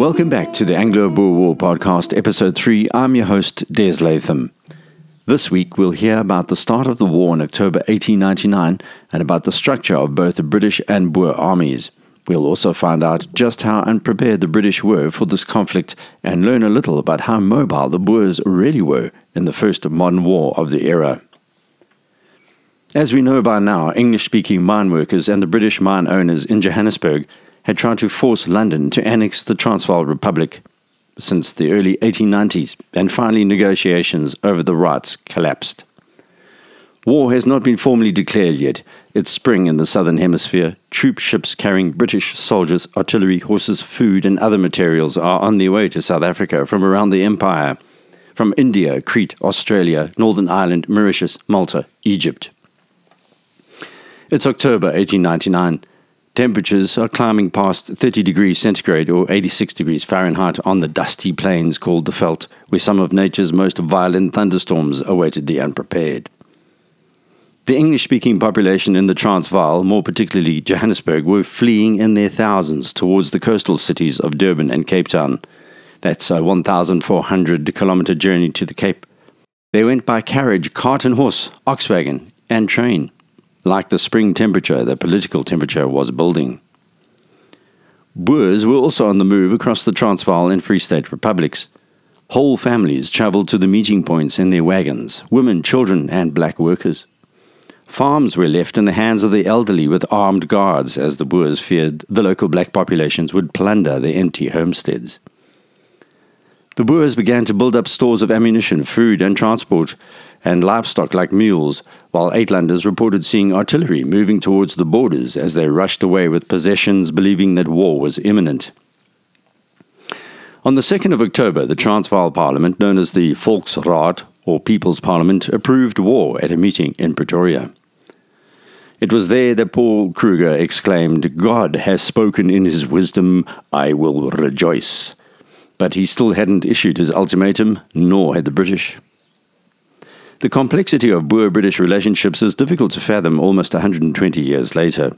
Welcome back to the Anglo Boer War podcast, episode 3. I'm your host, Des Latham. This week, we'll hear about the start of the war in October 1899 and about the structure of both the British and Boer armies. We'll also find out just how unprepared the British were for this conflict and learn a little about how mobile the Boers really were in the first modern war of the era. As we know by now, English speaking mine workers and the British mine owners in Johannesburg had tried to force London to annex the Transvaal Republic since the early 1890s, and finally negotiations over the rights collapsed. War has not been formally declared yet. It's spring in the southern hemisphere. Troop ships carrying British soldiers, artillery, horses, food, and other materials are on their way to South Africa from around the empire, from India, Crete, Australia, Northern Ireland, Mauritius, Malta, Egypt. It's October 1899. Temperatures are climbing past 30 degrees centigrade or 86 degrees Fahrenheit on the dusty plains called the Veldt, where some of nature's most violent thunderstorms awaited the unprepared. The English speaking population in the Transvaal, more particularly Johannesburg, were fleeing in their thousands towards the coastal cities of Durban and Cape Town. That's a 1,400 kilometer journey to the Cape. They went by carriage, cart and horse, ox wagon, and train. Like the spring temperature, the political temperature was building. Boers were also on the move across the Transvaal and Free State republics. Whole families travelled to the meeting points in their wagons, women, children, and black workers. Farms were left in the hands of the elderly with armed guards as the Boers feared the local black populations would plunder the empty homesteads. The Boers began to build up stores of ammunition, food, and transport, and livestock like mules, while Uitlanders reported seeing artillery moving towards the borders as they rushed away with possessions, believing that war was imminent. On the 2nd of October, the Transvaal Parliament, known as the Volksraad, or People's Parliament, approved war at a meeting in Pretoria. It was there that Paul Kruger exclaimed, God has spoken in his wisdom, I will rejoice. But he still hadn't issued his ultimatum, nor had the British. The complexity of Boer British relationships is difficult to fathom almost 120 years later.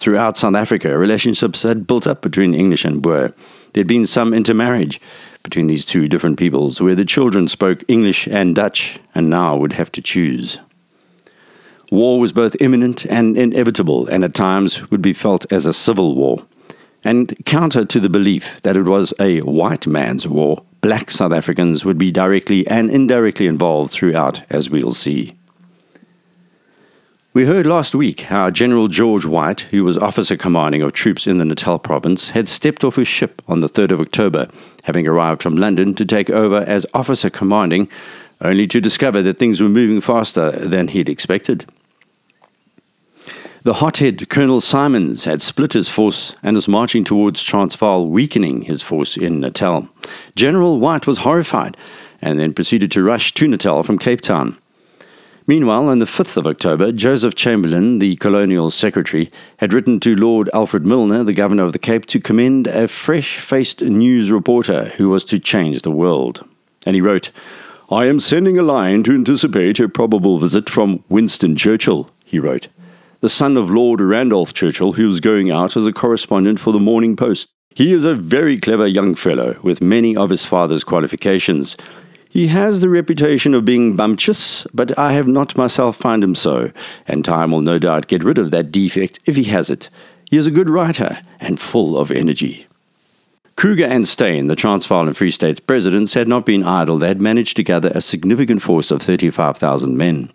Throughout South Africa, relationships had built up between English and Boer. There had been some intermarriage between these two different peoples, where the children spoke English and Dutch, and now would have to choose. War was both imminent and inevitable, and at times would be felt as a civil war. And counter to the belief that it was a white man's war, black South Africans would be directly and indirectly involved throughout, as we'll see. We heard last week how General George White, who was officer commanding of troops in the Natal province, had stepped off his ship on the 3rd of October, having arrived from London to take over as officer commanding, only to discover that things were moving faster than he'd expected. The hothead Colonel Symons had split his force and was marching towards Transvaal, weakening his force in Natal. General White was horrified and then proceeded to rush to Natal from Cape Town. Meanwhile, on the 5th of October, Joseph Chamberlain, the colonial secretary, had written to Lord Alfred Milner, the governor of the Cape, to commend a fresh faced news reporter who was to change the world. And he wrote, I am sending a line to anticipate a probable visit from Winston Churchill, he wrote the son of Lord Randolph Churchill, who was going out as a correspondent for the Morning Post. He is a very clever young fellow with many of his father's qualifications. He has the reputation of being bumptious, but I have not myself found him so, and time will no doubt get rid of that defect if he has it. He is a good writer and full of energy. Kruger and Steyn, the Transvaal and Free State's presidents, had not been idle. They had managed to gather a significant force of 35,000 men.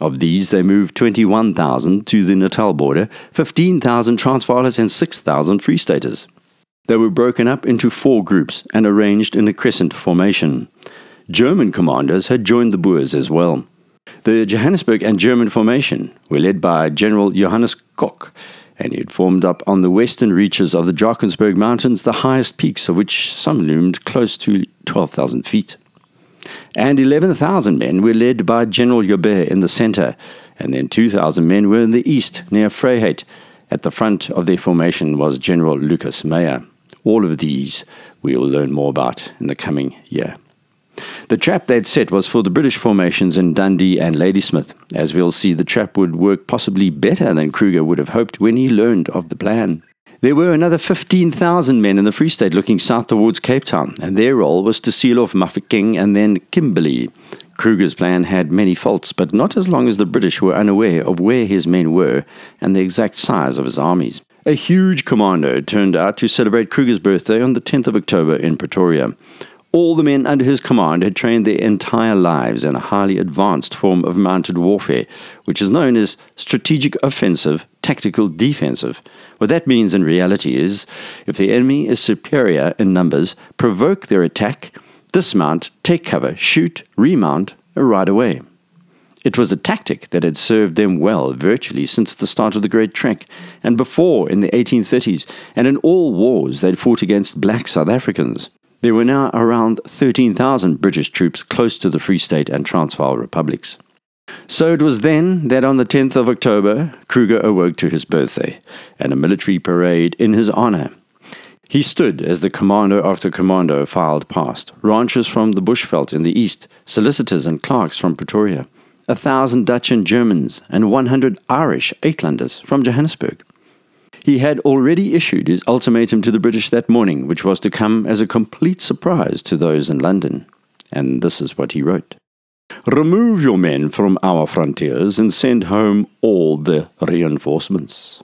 Of these, they moved 21,000 to the Natal border, 15,000 Transvaalers, and 6,000 Free Staters. They were broken up into four groups and arranged in a crescent formation. German commanders had joined the Boers as well. The Johannesburg and German formation were led by General Johannes Kock, and he had formed up on the western reaches of the Drakensberg Mountains, the highest peaks of which some loomed close to 12,000 feet and 11,000 men were led by General Joubert in the center, and then 2,000 men were in the east near Vryheid. At the front of their formation was General Lucas Meyer. All of these we will learn more about in the coming year. The trap they'd set was for the British formations in Dundee and Ladysmith. As we'll see, the trap would work possibly better than Kruger would have hoped when he learned of the plan. There were another 15,000 men in the Free State looking south towards Cape Town, and their role was to seal off Mafeking and then Kimberley. Kruger's plan had many faults, but not as long as the British were unaware of where his men were and the exact size of his armies. A huge commando turned out to celebrate Kruger's birthday on the 10th of October in Pretoria. All the men under his command had trained their entire lives in a highly advanced form of mounted warfare, which is known as strategic offensive, tactical defensive. What that means in reality is if the enemy is superior in numbers, provoke their attack, dismount, take cover, shoot, remount, ride away. It was a tactic that had served them well virtually since the start of the Great Trek, and before in the 1830s, and in all wars they'd fought against black South Africans. There were now around 13,000 British troops close to the Free State and Transvaal republics. So it was then that on the 10th of October, Kruger awoke to his birthday and a military parade in his honor. He stood as the commando after commando filed past ranchers from the Bushveld in the east, solicitors and clerks from Pretoria, a thousand Dutch and Germans, and 100 Irish Uitlanders from Johannesburg. He had already issued his ultimatum to the British that morning, which was to come as a complete surprise to those in London. And this is what he wrote Remove your men from our frontiers and send home all the reinforcements.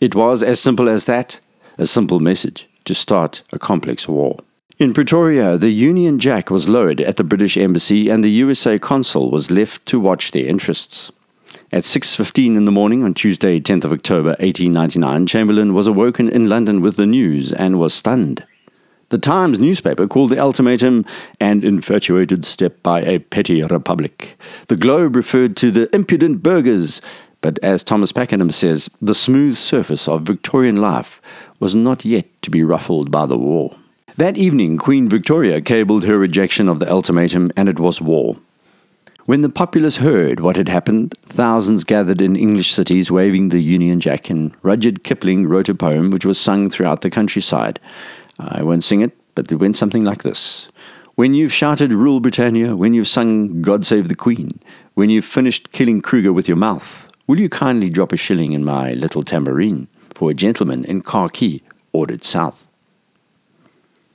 It was as simple as that, a simple message to start a complex war. In Pretoria, the Union Jack was lowered at the British Embassy and the USA consul was left to watch their interests. At 6.15 in the morning on Tuesday, 10th of October 1899, Chamberlain was awoken in London with the news and was stunned. The Times newspaper called the ultimatum an infatuated step by a petty republic. The Globe referred to the impudent burghers, but as Thomas Pakenham says, the smooth surface of Victorian life was not yet to be ruffled by the war. That evening, Queen Victoria cabled her rejection of the ultimatum, and it was war. When the populace heard what had happened, thousands gathered in English cities waving the Union Jack, and Rudyard Kipling wrote a poem which was sung throughout the countryside. I won't sing it, but it went something like this. When you've shouted Rule Britannia, when you've sung God Save the Queen, when you've finished killing Kruger with your mouth, will you kindly drop a shilling in my little tambourine for a gentleman in khaki ordered south?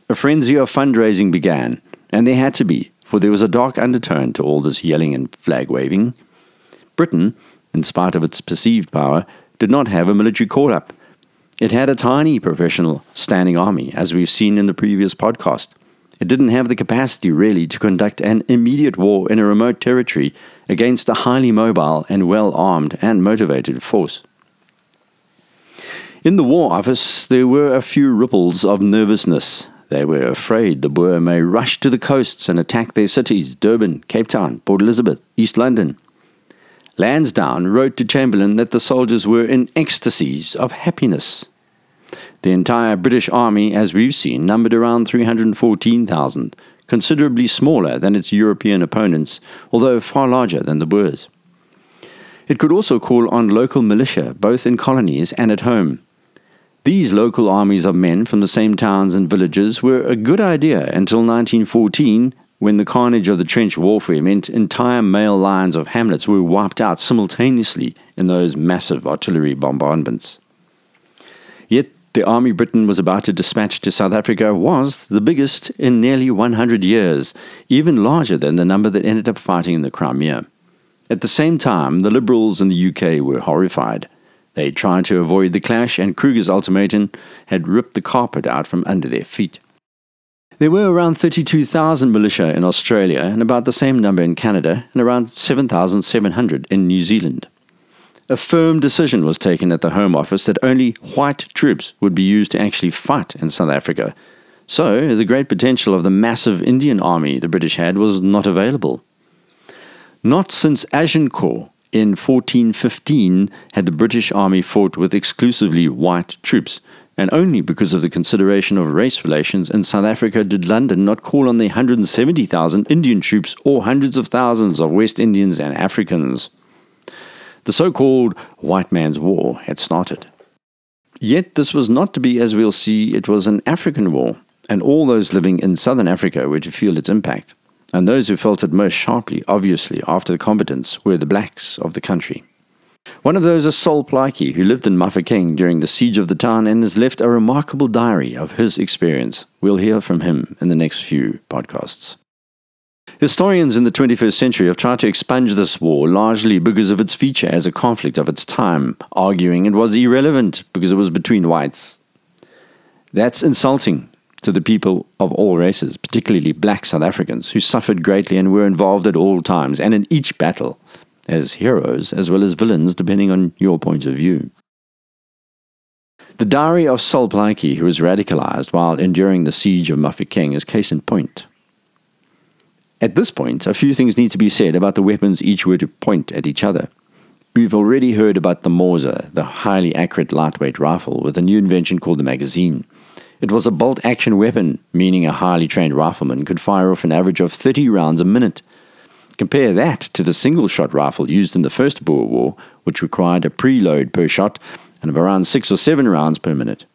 A frenzy of fundraising began, and there had to be, for there was a dark undertone to all this yelling and flag waving. Britain, in spite of its perceived power, did not have a military call up. It had a tiny professional standing army, as we've seen in the previous podcast. It didn't have the capacity, really, to conduct an immediate war in a remote territory against a highly mobile and well armed and motivated force. In the War Office, there were a few ripples of nervousness they were afraid the Boer may rush to the coasts and attack their cities Durban, Cape Town, Port Elizabeth, East London. Lansdowne wrote to Chamberlain that the soldiers were in ecstasies of happiness. The entire British army, as we've seen, numbered around 314,000, considerably smaller than its European opponents, although far larger than the Boers. It could also call on local militia, both in colonies and at home. These local armies of men from the same towns and villages were a good idea until 1914, when the carnage of the trench warfare meant entire male lines of hamlets were wiped out simultaneously in those massive artillery bombardments. Yet the army Britain was about to dispatch to South Africa was the biggest in nearly 100 years, even larger than the number that ended up fighting in the Crimea. At the same time, the Liberals in the UK were horrified. They tried to avoid the clash, and Kruger's ultimatum had ripped the carpet out from under their feet. There were around 32,000 militia in Australia and about the same number in Canada and around 7,700 in New Zealand. A firm decision was taken at the Home Office that only white troops would be used to actually fight in South Africa. So, the great potential of the massive Indian army the British had was not available. Not since Agincourt in 1415 had the British Army fought with exclusively white troops, and only because of the consideration of race relations in South Africa did London not call on the 170,000 Indian troops or hundreds of thousands of West Indians and Africans. The so called White Man's War had started. Yet this was not to be, as we'll see, it was an African war, and all those living in southern Africa were to feel its impact and those who felt it most sharply, obviously, after the combatants were the blacks of the country. One of those is Sol Plaatje, who lived in Mafeking during the siege of the town and has left a remarkable diary of his experience. We'll hear from him in the next few podcasts. Historians in the 21st century have tried to expunge this war largely because of its feature as a conflict of its time, arguing it was irrelevant because it was between whites. That's insulting to the people of all races, particularly black South Africans, who suffered greatly and were involved at all times and in each battle as heroes as well as villains, depending on your point of view. The diary of Sol Plaatje, who was radicalized while enduring the siege of Mafeking, is case in point. At this point, a few things need to be said about the weapons each were to point at each other. We've already heard about the Mauser, the highly accurate lightweight rifle with a new invention called the magazine. It was a bolt action weapon, meaning a highly trained rifleman could fire off an average of 30 rounds a minute. Compare that to the single shot rifle used in the First Boer War, which required a preload per shot and of around 6 or 7 rounds per minute.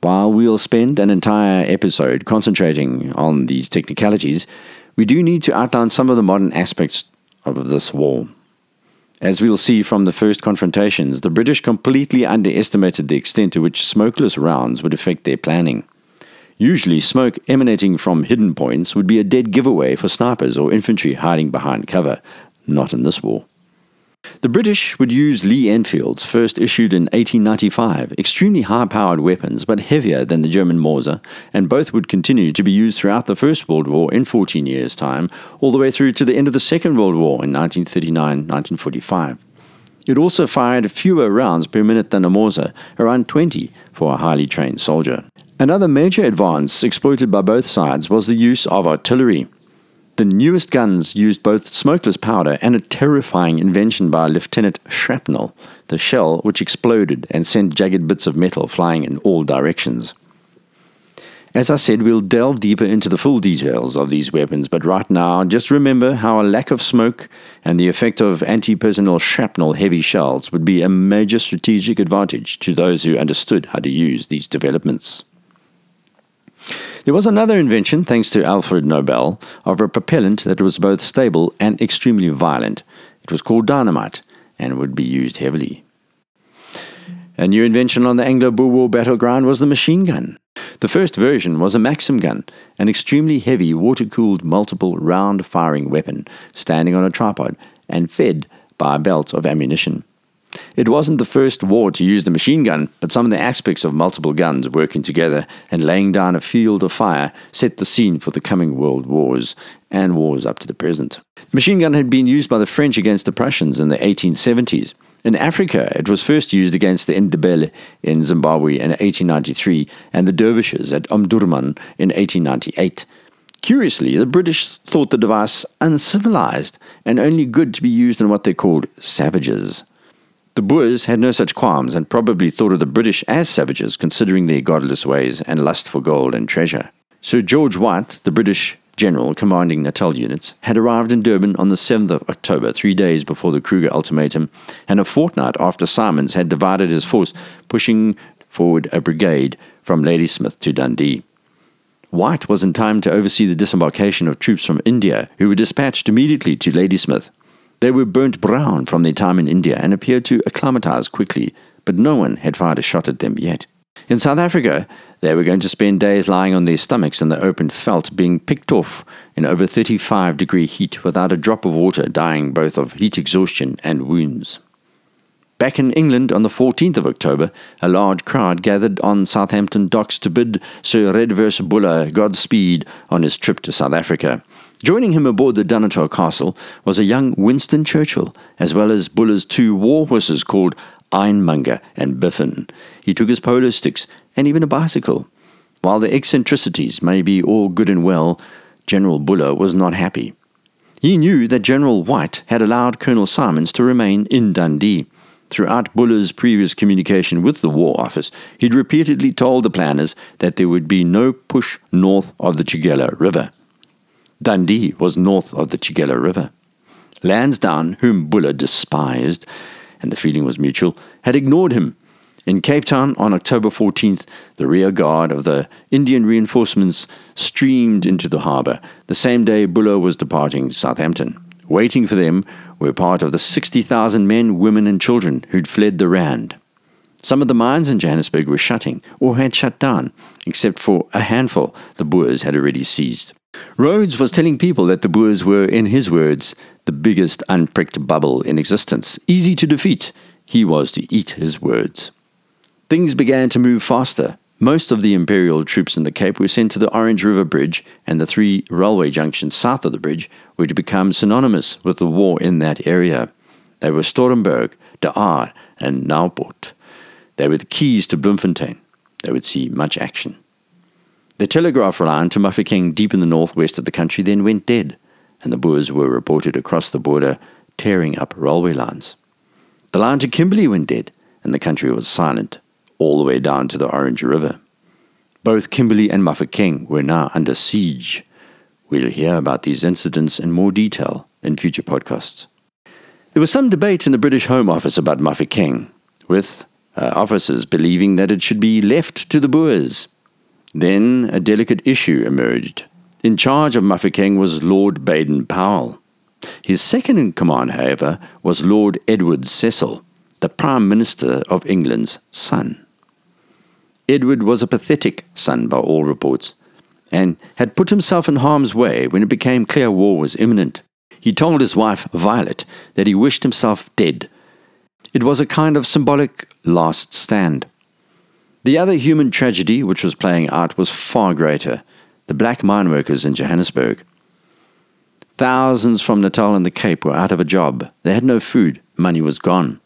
While we'll spend an entire episode concentrating on these technicalities, we do need to outline some of the modern aspects of this war. As we'll see from the first confrontations, the British completely underestimated the extent to which smokeless rounds would affect their planning. Usually, smoke emanating from hidden points would be a dead giveaway for snipers or infantry hiding behind cover. Not in this war. The British would use Lee Enfields, first issued in 1895, extremely high powered weapons but heavier than the German Mauser, and both would continue to be used throughout the First World War in 14 years' time, all the way through to the end of the Second World War in 1939 1945. It also fired fewer rounds per minute than a Mauser, around 20 for a highly trained soldier. Another major advance exploited by both sides was the use of artillery. The newest guns used both smokeless powder and a terrifying invention by Lieutenant Shrapnel, the shell which exploded and sent jagged bits of metal flying in all directions. As I said, we'll delve deeper into the full details of these weapons, but right now, just remember how a lack of smoke and the effect of anti personnel shrapnel heavy shells would be a major strategic advantage to those who understood how to use these developments. There was another invention, thanks to Alfred Nobel, of a propellant that was both stable and extremely violent. It was called dynamite and would be used heavily. A new invention on the Anglo Boer War battleground was the machine gun. The first version was a Maxim gun, an extremely heavy water cooled multiple round firing weapon, standing on a tripod and fed by a belt of ammunition. It wasn't the first war to use the machine gun, but some of the aspects of multiple guns working together and laying down a field of fire set the scene for the coming world wars and wars up to the present. The machine gun had been used by the French against the Prussians in the 1870s. In Africa, it was first used against the Ndebele in Zimbabwe in 1893 and the Dervishes at Omdurman in 1898. Curiously, the British thought the device uncivilized and only good to be used in what they called savages. The Boers had no such qualms and probably thought of the British as savages, considering their godless ways and lust for gold and treasure. Sir George White, the British general commanding Natal units, had arrived in Durban on the 7th of October, three days before the Kruger ultimatum, and a fortnight after Symons had divided his force, pushing forward a brigade from Ladysmith to Dundee. White was in time to oversee the disembarkation of troops from India, who were dispatched immediately to Ladysmith. They were burnt brown from their time in India and appeared to acclimatize quickly, but no one had fired a shot at them yet. In South Africa, they were going to spend days lying on their stomachs in the open veld, being picked off in over 35 degree heat without a drop of water, dying both of heat exhaustion and wounds. Back in England on the 14th of October, a large crowd gathered on Southampton docks to bid Sir Redvers Buller Godspeed on his trip to South Africa. Joining him aboard the Dunottar Castle was a young Winston Churchill, as well as Buller's two war horses called Ironmonger and Biffin. He took his polo sticks and even a bicycle. While the eccentricities may be all good and well, General Buller was not happy. He knew that General White had allowed Colonel Symons to remain in Dundee. Throughout Buller's previous communication with the War Office, he'd repeatedly told the planners that there would be no push north of the Tugela River. Dundee was north of the Tugela River. Lansdowne, whom Buller despised, and the feeling was mutual, had ignored him. In Cape Town on October 14th, the rear guard of the Indian reinforcements streamed into the harbour. The same day, Buller was departing Southampton. Waiting for them were part of the 60,000 men, women, and children who'd fled the Rand. Some of the mines in Johannesburg were shutting or had shut down, except for a handful the Boers had already seized. Rhodes was telling people that the Boers were, in his words, the biggest unpricked bubble in existence, easy to defeat. He was to eat his words. Things began to move faster. Most of the Imperial troops in the Cape were sent to the Orange River Bridge, and the three railway junctions south of the bridge were to become synonymous with the war in that area. They were Stormberg, De Aar, and Naauwpoort. They were the keys to Bloemfontein. They would see much action. The telegraph line to Mafeking deep in the northwest of the country then went dead, and the Boers were reported across the border tearing up railway lines. The line to Kimberley went dead, and the country was silent, all the way down to the Orange River. Both Kimberley and Mafeking were now under siege. We'll hear about these incidents in more detail in future podcasts. There was some debate in the British Home Office about Mafeking, with uh, officers believing that it should be left to the Boers. Then a delicate issue emerged. In charge of Mafeking was Lord Baden Powell. His second in command, however, was Lord Edward Cecil, the Prime Minister of England's son. Edward was a pathetic son by all reports, and had put himself in harm's way when it became clear war was imminent. He told his wife, Violet, that he wished himself dead it was a kind of symbolic last stand. The other human tragedy which was playing out was far greater the black mine workers in Johannesburg. Thousands from Natal and the Cape were out of a job. They had no food. Money was gone.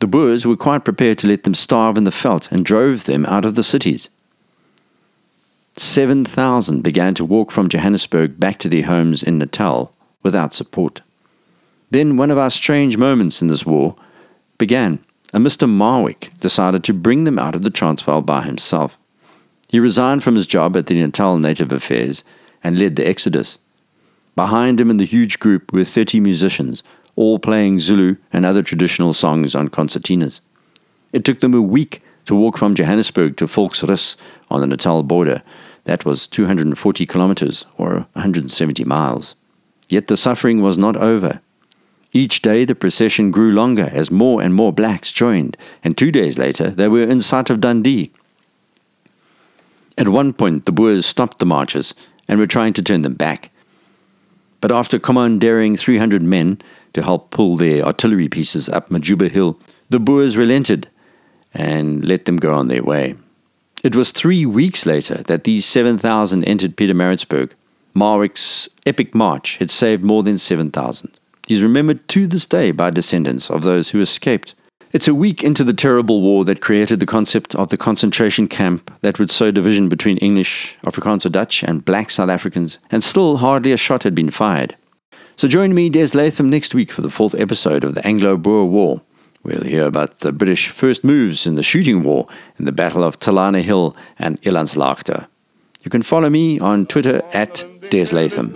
The Boers were quite prepared to let them starve in the veld and drove them out of the cities. 7,000 began to walk from Johannesburg back to their homes in Natal without support. Then, one of our strange moments in this war began, and Mr. Marwick decided to bring them out of the Transvaal by himself. He resigned from his job at the Natal Native Affairs and led the exodus. Behind him in the huge group were 30 musicians, all playing Zulu and other traditional songs on concertinas. It took them a week to walk from Johannesburg to Volksrust on the Natal border. That was 240 kilometers or 170 miles. Yet the suffering was not over. Each day the procession grew longer as more and more blacks joined, and two days later they were in sight of Dundee. At one point the Boers stopped the marchers and were trying to turn them back. But after commandeering 300 men to help pull their artillery pieces up Majuba Hill, the Boers relented and let them go on their way. It was three weeks later that these 7,000 entered Pietermaritzburg. Marwick's epic march had saved more than 7,000. He's remembered to this day by descendants of those who escaped. It's a week into the terrible war that created the concept of the concentration camp that would sow division between English, Afrikaans or Dutch, and black South Africans, and still hardly a shot had been fired. So join me, Des Latham, next week for the fourth episode of the Anglo Boer War. We'll hear about the British first moves in the shooting war in the Battle of Talana Hill and Elandslaagte. You can follow me on Twitter at Des Latham.